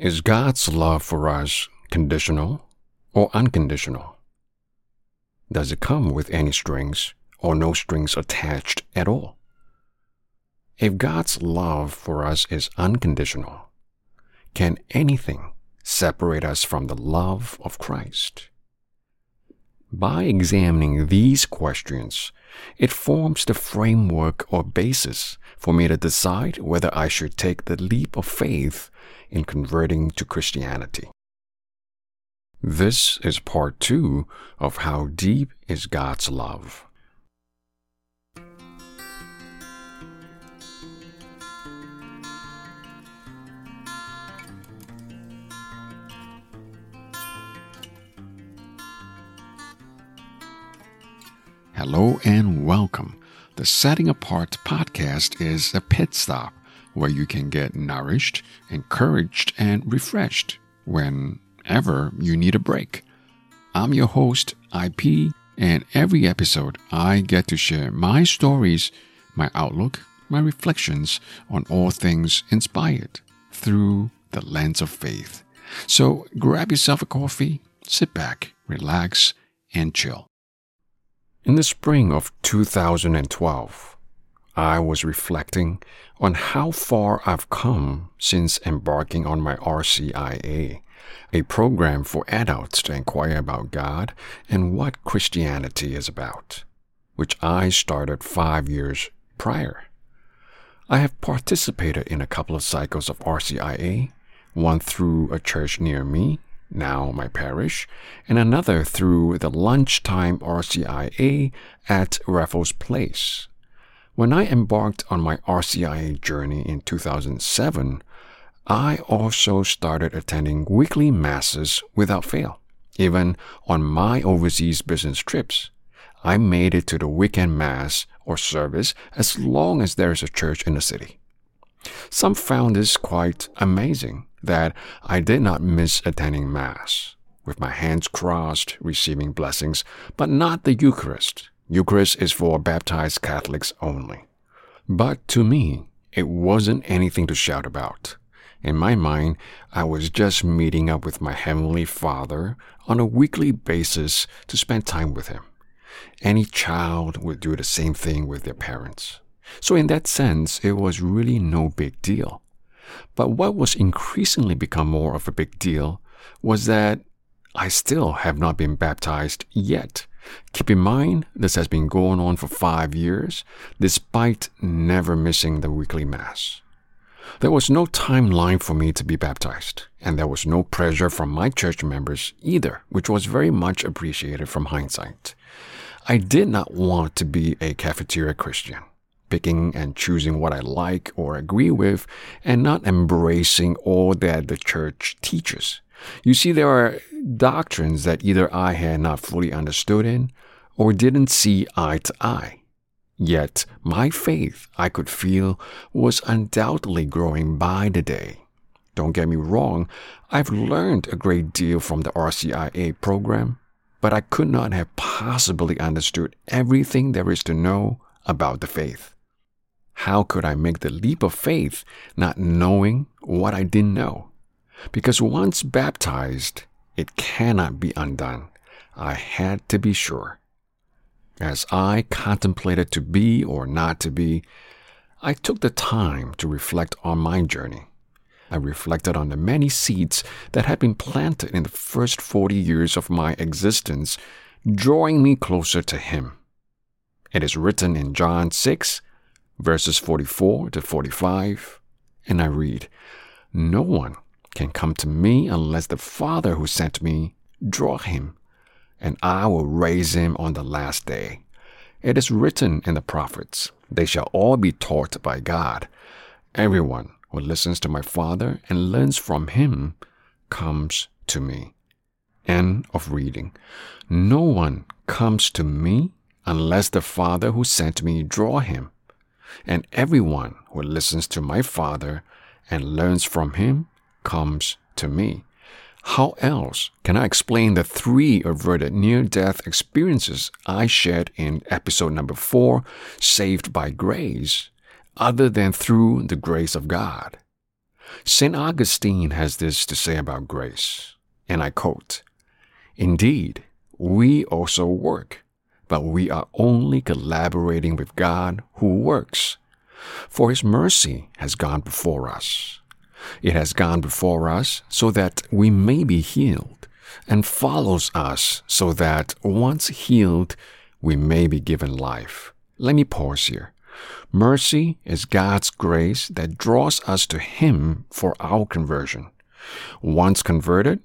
Is God's love for us conditional or unconditional? Does it come with any strings or no strings attached at all? If God's love for us is unconditional, can anything separate us from the love of Christ? By examining these questions, it forms the framework or basis for me to decide whether I should take the leap of faith in converting to Christianity. This is part two of How Deep is God's Love. Hello and welcome. The Setting Apart podcast is a pit stop where you can get nourished, encouraged, and refreshed whenever you need a break. I'm your host, IP, and every episode I get to share my stories, my outlook, my reflections on all things inspired through the lens of faith. So grab yourself a coffee, sit back, relax, and chill. In the spring of 2012, I was reflecting on how far I've come since embarking on my RCIA, a program for adults to inquire about God and what Christianity is about, which I started five years prior. I have participated in a couple of cycles of RCIA, one through a church near me now my parish, and another through the lunchtime RCIA at Raffles Place. When I embarked on my RCIA journey in 2007, I also started attending weekly masses without fail. Even on my overseas business trips, I made it to the weekend mass or service as long as there is a church in the city. Some found this quite amazing that I did not miss attending Mass, with my hands crossed, receiving blessings, but not the Eucharist. Eucharist is for baptized Catholics only. But to me, it wasn't anything to shout about. In my mind, I was just meeting up with my Heavenly Father on a weekly basis to spend time with Him. Any child would do the same thing with their parents. So, in that sense, it was really no big deal. But what was increasingly become more of a big deal was that I still have not been baptized yet. Keep in mind, this has been going on for five years, despite never missing the weekly Mass. There was no timeline for me to be baptized, and there was no pressure from my church members either, which was very much appreciated from hindsight. I did not want to be a cafeteria Christian picking and choosing what I like or agree with and not embracing all that the church teaches. You see, there are doctrines that either I had not fully understood in or didn't see eye to eye. Yet my faith, I could feel, was undoubtedly growing by the day. Don't get me wrong, I've learned a great deal from the RCIA program, but I could not have possibly understood everything there is to know about the faith. How could I make the leap of faith not knowing what I didn't know? Because once baptized, it cannot be undone. I had to be sure. As I contemplated to be or not to be, I took the time to reflect on my journey. I reflected on the many seeds that had been planted in the first 40 years of my existence, drawing me closer to Him. It is written in John 6 verses 44 to 45, and I read, No one can come to me unless the Father who sent me draw him, and I will raise him on the last day. It is written in the prophets, They shall all be taught by God. Everyone who listens to my Father and learns from him comes to me. End of reading. No one comes to me unless the Father who sent me draw him and everyone who listens to my Father and learns from him comes to me. How else can I explain the three averted near death experiences I shared in episode number four, Saved by Grace, other than through the grace of God? St. Augustine has this to say about grace, and I quote Indeed, we also work, but we are only collaborating with God who works. For his mercy has gone before us. It has gone before us so that we may be healed, and follows us so that once healed, we may be given life. Let me pause here. Mercy is God's grace that draws us to Him for our conversion. Once converted,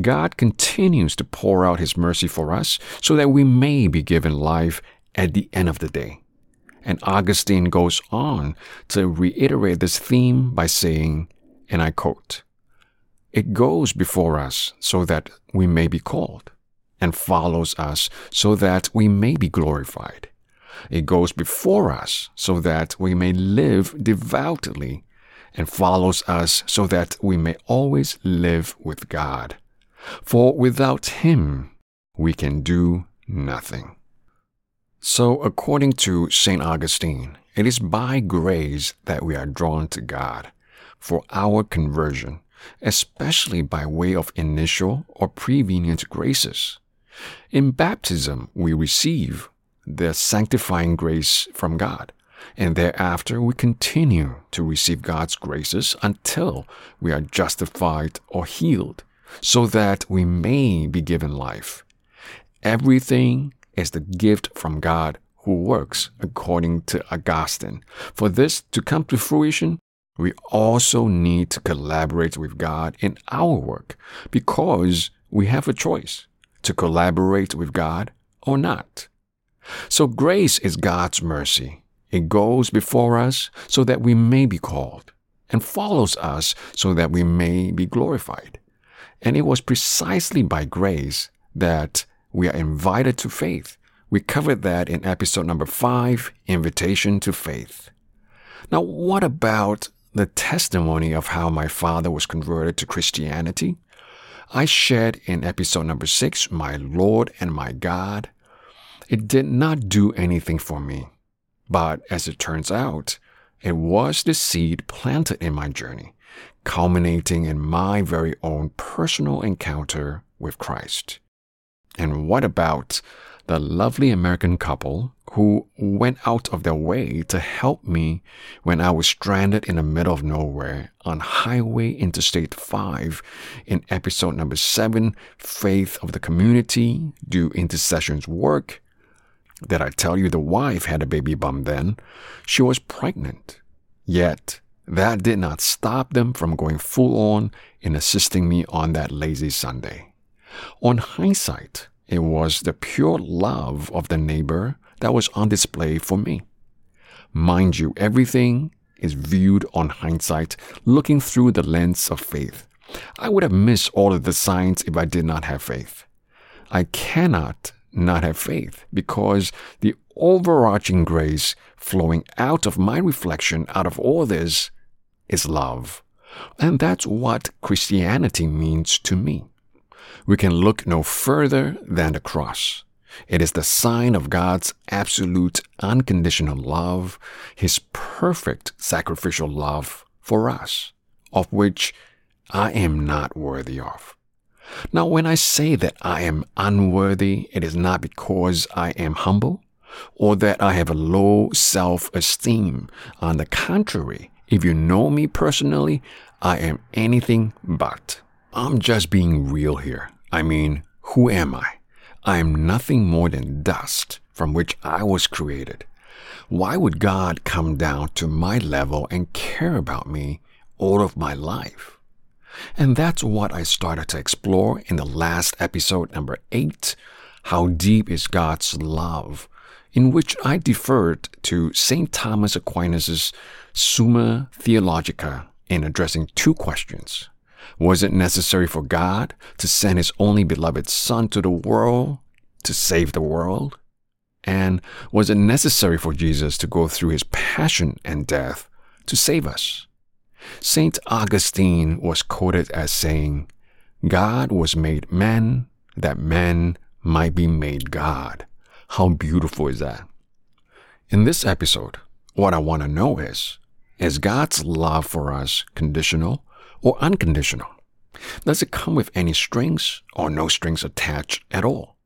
God continues to pour out His mercy for us so that we may be given life at the end of the day. And Augustine goes on to reiterate this theme by saying, and I quote, It goes before us so that we may be called, and follows us so that we may be glorified. It goes before us so that we may live devoutly, and follows us so that we may always live with God. For without Him, we can do nothing. So, according to St. Augustine, it is by grace that we are drawn to God for our conversion, especially by way of initial or prevenient graces. In baptism, we receive the sanctifying grace from God. And thereafter, we continue to receive God's graces until we are justified or healed, so that we may be given life. Everything is the gift from God who works according to Augustine. For this to come to fruition, we also need to collaborate with God in our work because we have a choice to collaborate with God or not. So grace is God's mercy. It goes before us so that we may be called, and follows us so that we may be glorified. And it was precisely by grace that we are invited to faith. We covered that in episode number five, Invitation to Faith. Now, what about the testimony of how my father was converted to Christianity? I shared in episode number six, My Lord and My God, it did not do anything for me. But as it turns out, it was the seed planted in my journey, culminating in my very own personal encounter with Christ. And what about the lovely American couple who went out of their way to help me when I was stranded in the middle of nowhere on Highway Interstate 5 in episode number 7 Faith of the Community Do Intercessions Work? Did I tell you the wife had a baby bump then? She was pregnant. Yet, that did not stop them from going full on in assisting me on that lazy Sunday. On hindsight, it was the pure love of the neighbor that was on display for me. Mind you, everything is viewed on hindsight, looking through the lens of faith. I would have missed all of the signs if I did not have faith. I cannot not have faith because the overarching grace flowing out of my reflection out of all this is love. And that's what Christianity means to me. We can look no further than the cross. It is the sign of God's absolute unconditional love, His perfect sacrificial love for us, of which I am not worthy of. Now, when I say that I am unworthy, it is not because I am humble or that I have a low self esteem. On the contrary, if you know me personally, I am anything but. I'm just being real here. I mean, who am I? I am nothing more than dust from which I was created. Why would God come down to my level and care about me all of my life? And that's what I started to explore in the last episode, number eight How Deep is God's Love? in which I deferred to St. Thomas Aquinas' Summa Theologica in addressing two questions. Was it necessary for God to send His only beloved Son to the world to save the world? And was it necessary for Jesus to go through His passion and death to save us? St. Augustine was quoted as saying, God was made man that man might be made God. How beautiful is that? In this episode, what I want to know is Is God's love for us conditional or unconditional? Does it come with any strings or no strings attached at all?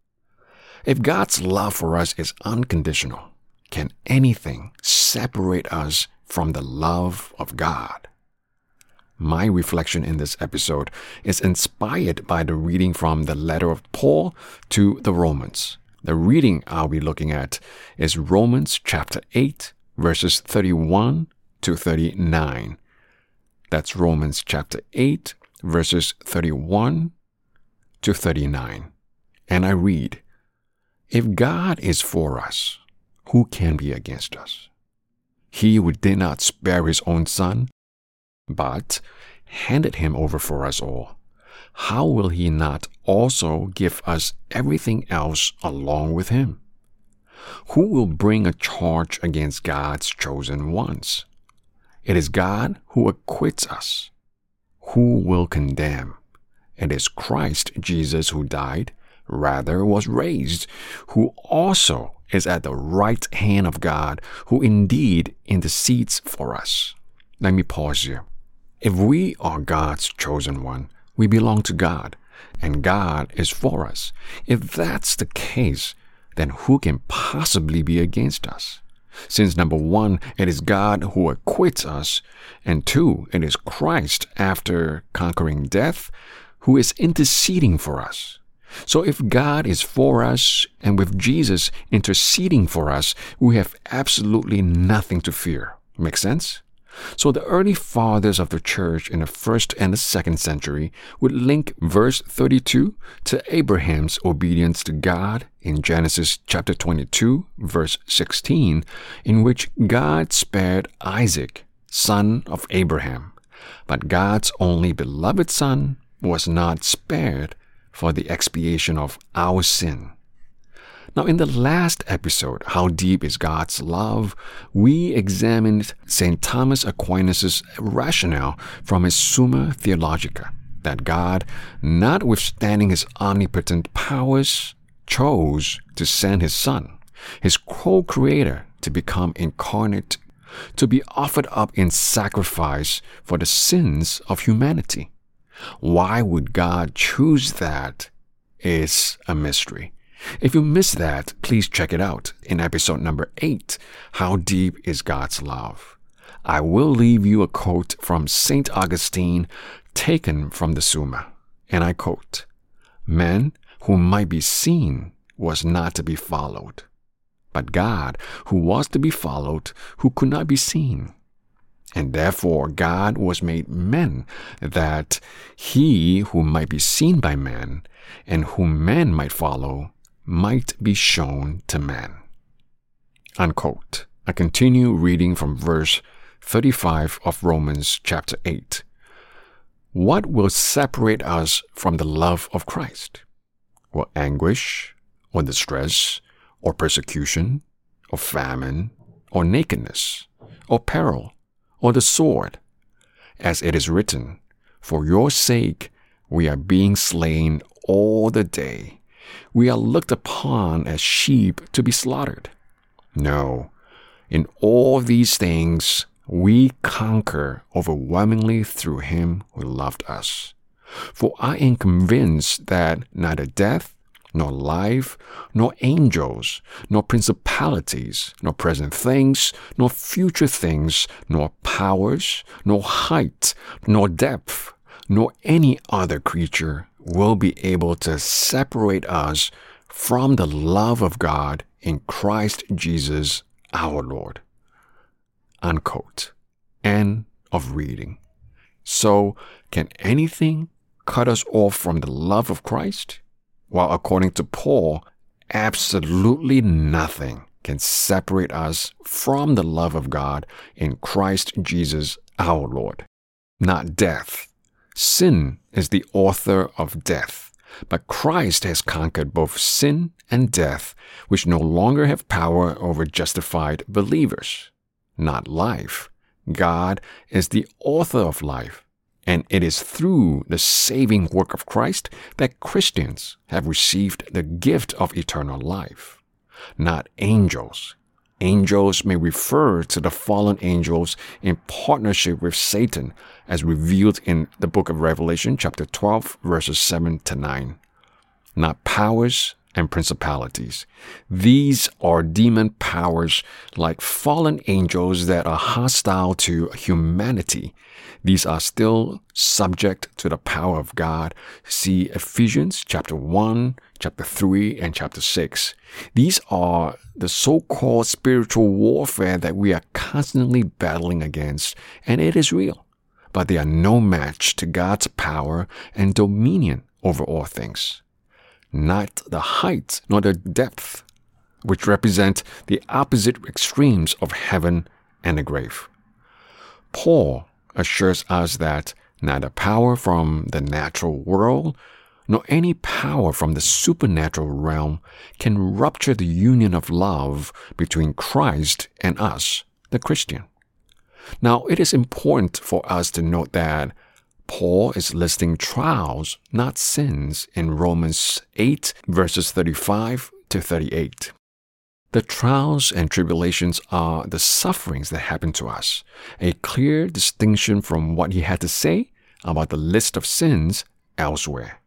If God's love for us is unconditional, can anything separate us from the love of God? My reflection in this episode is inspired by the reading from the letter of Paul to the Romans. The reading I'll be looking at is Romans chapter 8, verses 31 to 39. That's Romans chapter 8, verses 31 to 39. And I read, If God is for us, who can be against us? He who did not spare his own son, but handed him over for us all, how will he not also give us everything else along with him? Who will bring a charge against God's chosen ones? It is God who acquits us. Who will condemn? It is Christ Jesus who died, rather was raised, who also is at the right hand of God, who indeed intercedes for us. Let me pause here. If we are God's chosen one, we belong to God, and God is for us. If that's the case, then who can possibly be against us? Since number one, it is God who acquits us, and two, it is Christ, after conquering death, who is interceding for us. So if God is for us, and with Jesus interceding for us, we have absolutely nothing to fear. Make sense? So the early fathers of the church in the first and the second century would link verse 32 to Abraham's obedience to God in Genesis chapter 22, verse 16, in which God spared Isaac, son of Abraham. But God's only beloved son was not spared for the expiation of our sin. Now, in the last episode, How Deep is God's Love, we examined St. Thomas Aquinas' rationale from his Summa Theologica that God, notwithstanding his omnipotent powers, chose to send his Son, his co creator, to become incarnate, to be offered up in sacrifice for the sins of humanity. Why would God choose that is a mystery. If you missed that, please check it out in episode number 8 How Deep is God's Love? I will leave you a quote from St. Augustine taken from the Summa, and I quote Man who might be seen was not to be followed, but God who was to be followed, who could not be seen. And therefore God was made men, that he who might be seen by men, and whom men might follow, might be shown to man. Unquote. I continue reading from verse 35 of Romans chapter 8. What will separate us from the love of Christ? Will anguish, or distress, or persecution, or famine, or nakedness, or peril, or the sword? As it is written, For your sake we are being slain all the day we are looked upon as sheep to be slaughtered. No, in all these things we conquer overwhelmingly through him who loved us. For I am convinced that neither death, nor life, nor angels, nor principalities, nor present things, nor future things, nor powers, nor height, nor depth, nor any other creature will be able to separate us from the love of God in Christ Jesus our Lord. Unquote. End of reading. So, can anything cut us off from the love of Christ? Well, according to Paul, absolutely nothing can separate us from the love of God in Christ Jesus our Lord. Not death, Sin is the author of death, but Christ has conquered both sin and death, which no longer have power over justified believers. Not life. God is the author of life, and it is through the saving work of Christ that Christians have received the gift of eternal life. Not angels. Angels may refer to the fallen angels in partnership with Satan, as revealed in the book of Revelation, chapter 12, verses 7 to 9. Not powers and principalities. These are demon powers like fallen angels that are hostile to humanity. These are still subject to the power of God. See Ephesians chapter 1, chapter 3, and chapter 6. These are the so called spiritual warfare that we are constantly battling against, and it is real. But they are no match to God's power and dominion over all things. Not the height nor the depth, which represent the opposite extremes of heaven and the grave. Paul assures us that neither power from the natural world nor any power from the supernatural realm can rupture the union of love between Christ and us, the Christian. Now, it is important for us to note that Paul is listing trials, not sins, in Romans 8, verses 35 to 38. The trials and tribulations are the sufferings that happen to us, a clear distinction from what he had to say about the list of sins elsewhere.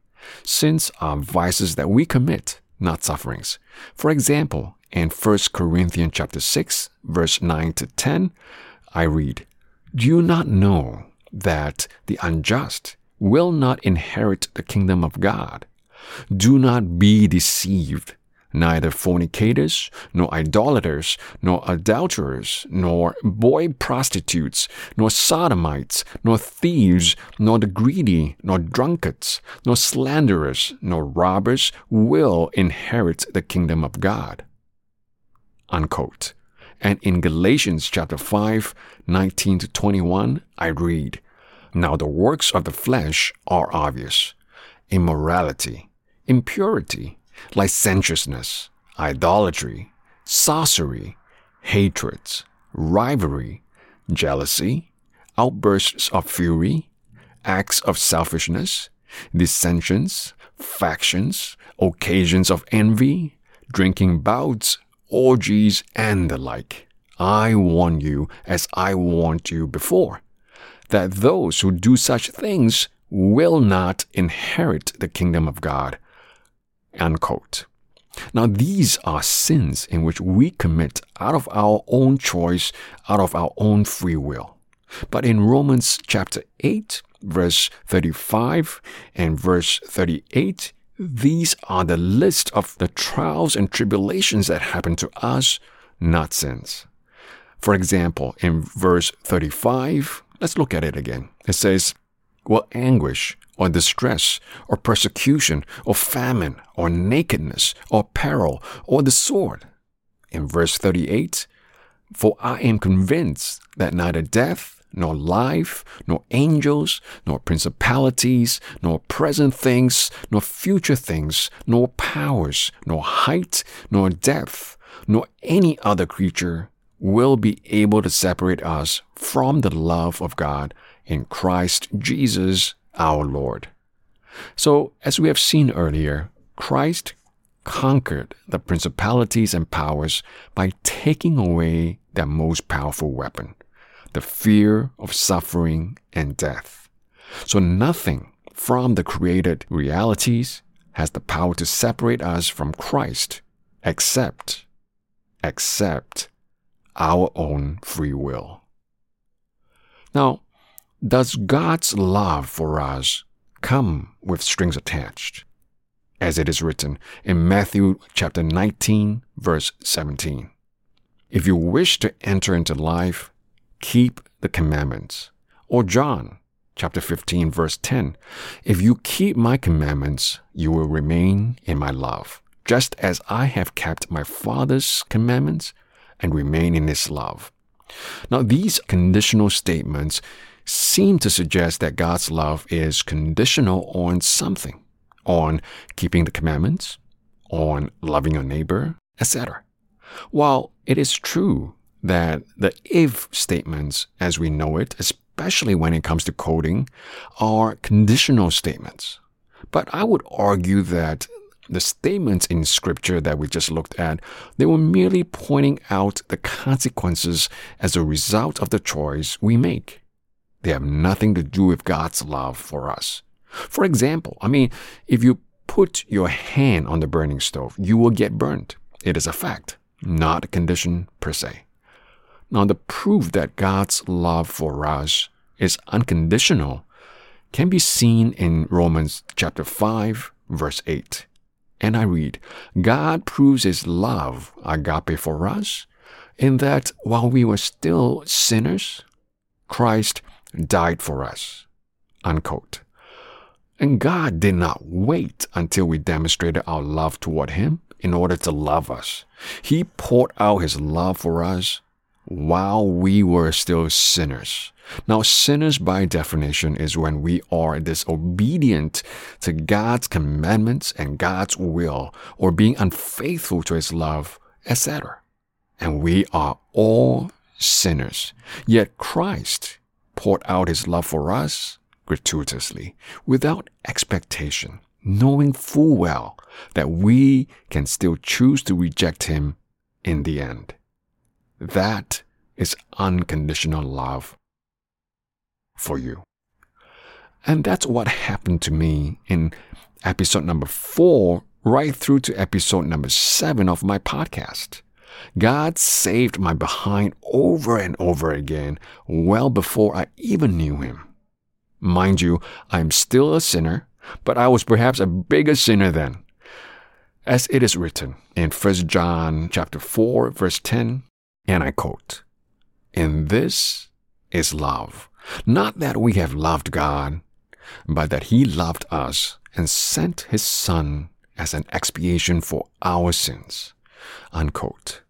Sins are vices that we commit, not sufferings. For example, in 1 Corinthians chapter 6, verse 9 to 10, I read, Do you not know that the unjust will not inherit the kingdom of God? Do not be deceived neither fornicators, nor idolaters, nor adulterers, nor boy prostitutes, nor sodomites, nor thieves, nor the greedy, nor drunkards, nor slanderers, nor robbers will inherit the kingdom of God. Unquote. And in Galatians chapter 5, 19 to 21, I read, Now the works of the flesh are obvious immorality, impurity, licentiousness, idolatry, sorcery, hatreds, rivalry, jealousy, outbursts of fury, acts of selfishness, dissensions, factions, occasions of envy, drinking bouts, orgies, and the like. I warn you, as I warned you before, that those who do such things will not inherit the kingdom of God. Unquote. Now, these are sins in which we commit out of our own choice, out of our own free will. But in Romans chapter 8, verse 35 and verse 38, these are the list of the trials and tribulations that happen to us, not sins. For example, in verse 35, let's look at it again. It says, Well, anguish or distress, or persecution, or famine, or nakedness, or peril, or the sword. In verse 38, For I am convinced that neither death, nor life, nor angels, nor principalities, nor present things, nor future things, nor powers, nor height, nor depth, nor any other creature will be able to separate us from the love of God in Christ Jesus our Lord. So, as we have seen earlier, Christ conquered the principalities and powers by taking away their most powerful weapon, the fear of suffering and death. So, nothing from the created realities has the power to separate us from Christ except, except our own free will. Now, does God's love for us come with strings attached? As it is written in Matthew chapter 19, verse 17. If you wish to enter into life, keep the commandments. Or John chapter 15, verse 10. If you keep my commandments, you will remain in my love, just as I have kept my Father's commandments and remain in his love. Now, these conditional statements seem to suggest that God's love is conditional on something, on keeping the commandments, on loving your neighbor, etc. While it is true that the if statements, as we know it, especially when it comes to coding, are conditional statements. But I would argue that The statements in scripture that we just looked at, they were merely pointing out the consequences as a result of the choice we make. They have nothing to do with God's love for us. For example, I mean, if you put your hand on the burning stove, you will get burned. It is a fact, not a condition per se. Now, the proof that God's love for us is unconditional can be seen in Romans chapter 5, verse 8. And I read, God proves his love, agape, for us, in that while we were still sinners, Christ died for us. Unquote. And God did not wait until we demonstrated our love toward him in order to love us. He poured out his love for us while we were still sinners. Now, sinners by definition is when we are disobedient to God's commandments and God's will, or being unfaithful to His love, etc. And we are all sinners. Yet Christ poured out His love for us gratuitously, without expectation, knowing full well that we can still choose to reject Him in the end. That is unconditional love for you. And that's what happened to me in episode number four, right through to episode number seven of my podcast. God saved my behind over and over again, well before I even knew Him. Mind you, I'm still a sinner, but I was perhaps a bigger sinner then. As it is written in 1 John chapter 4 verse 10, and I quote, And this is love, not that we have loved God, but that He loved us and sent His Son as an expiation for our sins. Unquote.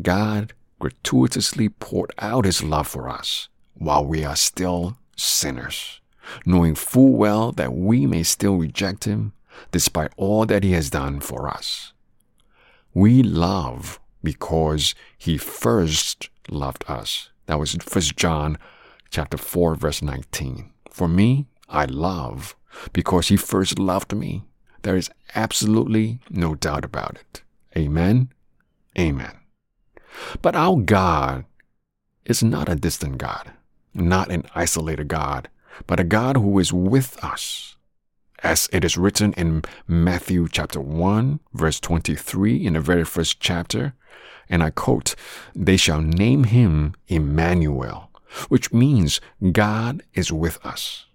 God gratuitously poured out His love for us while we are still sinners, knowing full well that we may still reject Him despite all that He has done for us. We love because He first loved us. That was 1 John chapter 4 verse 19. For me, I love because he first loved me. There is absolutely no doubt about it. Amen. Amen. But our God is not a distant God, not an isolated God, but a God who is with us. As it is written in Matthew chapter 1, verse 23, in the very first chapter, and I quote, They shall name him Emmanuel, which means God is with us.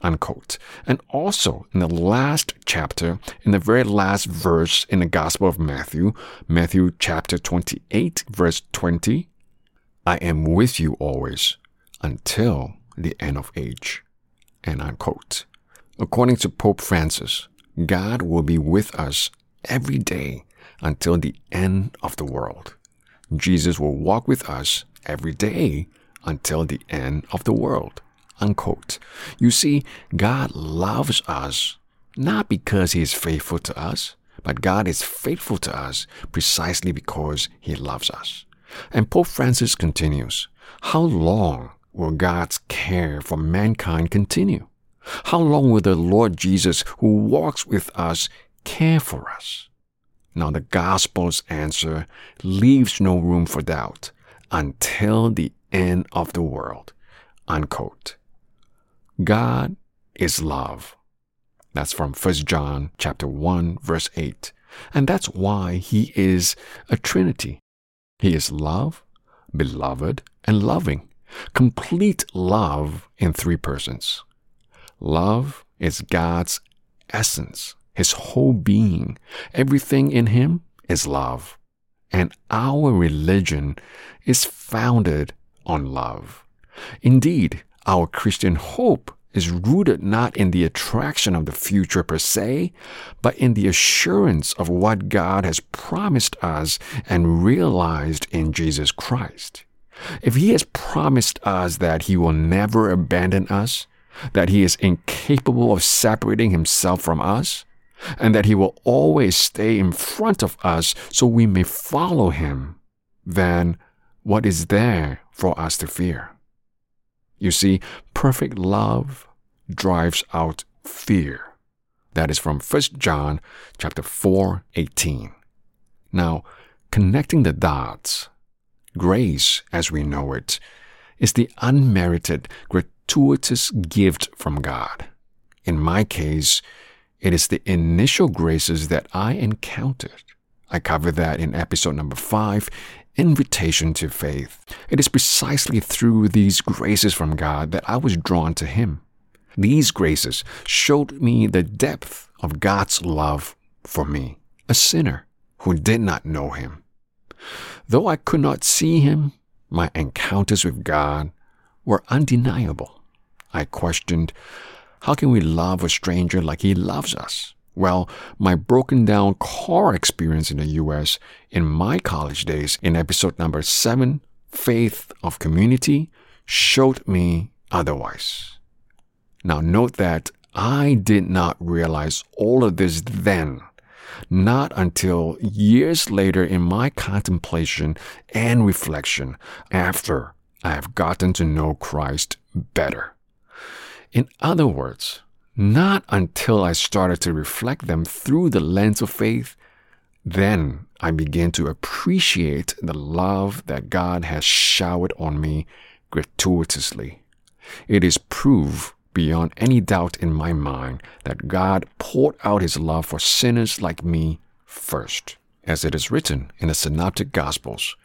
Unquote. And also in the last chapter, in the very last verse in the Gospel of Matthew, Matthew chapter 28, verse 20, I am with you always until the end of age. And unquote. According to Pope Francis, God will be with us every day until the end of the world. Jesus will walk with us every day until the end of the world. Unquote. You see, God loves us not because He is faithful to us, but God is faithful to us precisely because He loves us. And Pope Francis continues How long will God's care for mankind continue? How long will the Lord Jesus, who walks with us, care for us? Now, the Gospel's answer leaves no room for doubt until the end of the world. Unquote. God is love. That's from 1 John chapter 1 verse 8. And that's why he is a trinity. He is love, beloved, and loving. Complete love in three persons. Love is God's essence, his whole being. Everything in him is love. And our religion is founded on love. Indeed, our Christian hope is rooted not in the attraction of the future per se, but in the assurance of what God has promised us and realized in Jesus Christ. If He has promised us that He will never abandon us, that He is incapable of separating Himself from us, and that He will always stay in front of us so we may follow Him, then what is there for us to fear? You see, perfect love drives out fear. That is from 1 John chapter 4, 18. Now, connecting the dots, grace as we know it is the unmerited, gratuitous gift from God. In my case, it is the initial graces that I encountered. I covered that in episode number 5, Invitation to Faith. It is precisely through these graces from God that I was drawn to Him. These graces showed me the depth of God's love for me, a sinner who did not know Him. Though I could not see Him, my encounters with God were undeniable. I questioned, how can we love a stranger like He loves us? Well, my broken down car experience in the US in my college days in episode number 7, Faith of Community, showed me otherwise. Now, note that I did not realize all of this then, not until years later in my contemplation and reflection after I have gotten to know Christ better. In other words, not until I started to reflect them through the lens of faith, then I began to appreciate the love that God has showered on me gratuitously. It is proof beyond any doubt in my mind that God poured out his love for sinners like me first. As it is written in the Synoptic Gospels,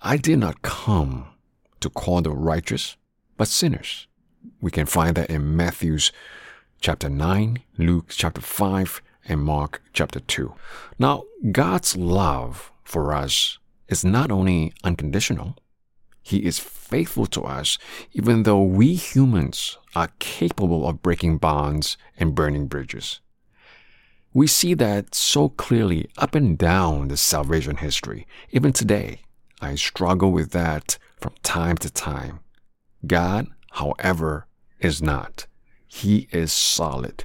I did not come to call the righteous, but sinners. We can find that in Matthew's chapter 9, Luke chapter 5, and Mark chapter 2. Now, God's love for us is not only unconditional, he is faithful to us, even though we humans are capable of breaking bonds and burning bridges. We see that so clearly up and down the salvation history. Even today, I struggle with that from time to time. God, however, is not. He is solid.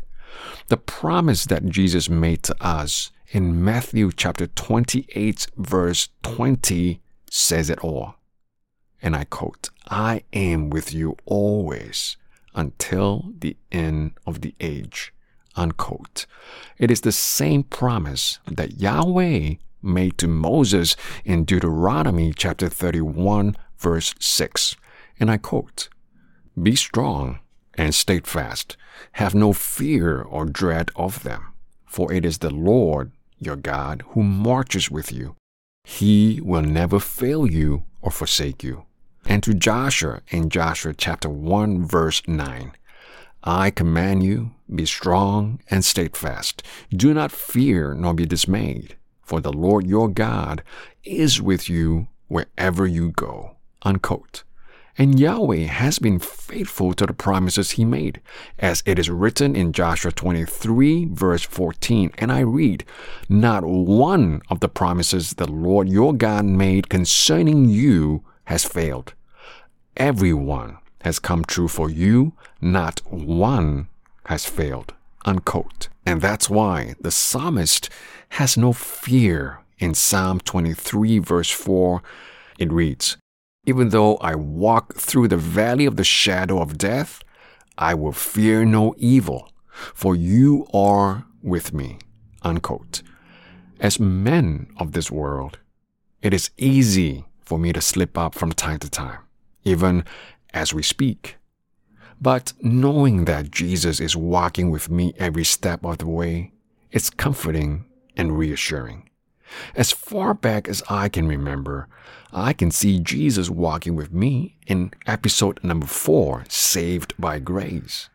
The promise that Jesus made to us in Matthew chapter 28, verse 20 says it all and I quote, I am with you always until the end of the age. Unquote. It is the same promise that Yahweh made to Moses in Deuteronomy chapter 31, verse 6. And I quote, Be strong and steadfast. Have no fear or dread of them, for it is the Lord your God who marches with you. He will never fail you or forsake you and to Joshua in Joshua chapter 1 verse 9. I command you, be strong and steadfast. Do not fear nor be dismayed, for the Lord your God is with you wherever you go. Unquote. And Yahweh has been faithful to the promises he made, as it is written in Joshua 23, verse 14. And I read, Not one of the promises the Lord your God made concerning you has failed. Everyone has come true for you, not one has failed. Unquote. And that's why the psalmist has no fear. In Psalm 23, verse 4, it reads, Even though I walk through the valley of the shadow of death, I will fear no evil, for you are with me. Unquote. As men of this world, it is easy for me to slip up from time to time, even as we speak. But knowing that Jesus is walking with me every step of the way, it's comforting and reassuring. As far back as I can remember, I can see Jesus walking with me in episode number four, Saved by Grace.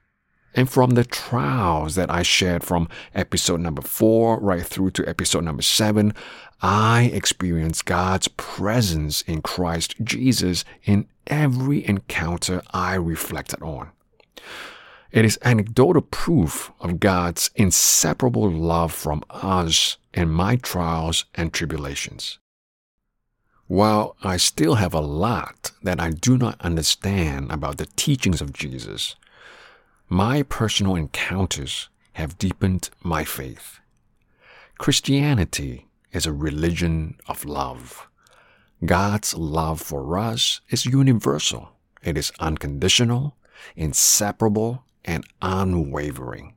And from the trials that I shared from episode number four right through to episode number seven, I experienced God's presence in Christ Jesus in every encounter I reflected on. It is anecdotal proof of God's inseparable love from us in my trials and tribulations. While I still have a lot that I do not understand about the teachings of Jesus, my personal encounters have deepened my faith. Christianity is a religion of love. God's love for us is universal. It is unconditional, inseparable, and unwavering.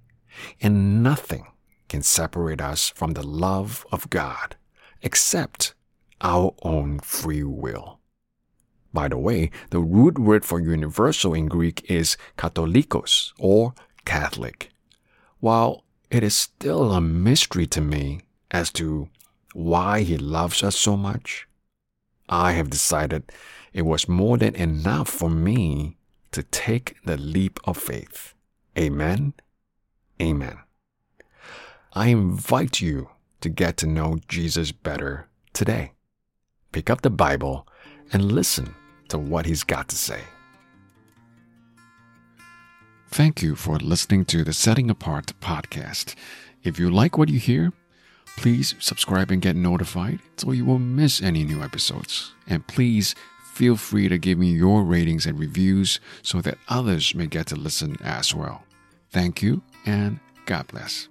and nothing can separate us from the love of God except our own free will. By the way, the root word for universal in Greek is katholikos or Catholic. While it is still a mystery to me as to why he loves us so much, I have decided it was more than enough for me to take the leap of faith. Amen. Amen. I invite you to get to know Jesus better today. Pick up the Bible and listen to what he's got to say. Thank you for listening to the Setting Apart podcast. If you like what you hear, please subscribe and get notified so you won't miss any new episodes. And please feel free to give me your ratings and reviews so that others may get to listen as well. Thank you and God bless.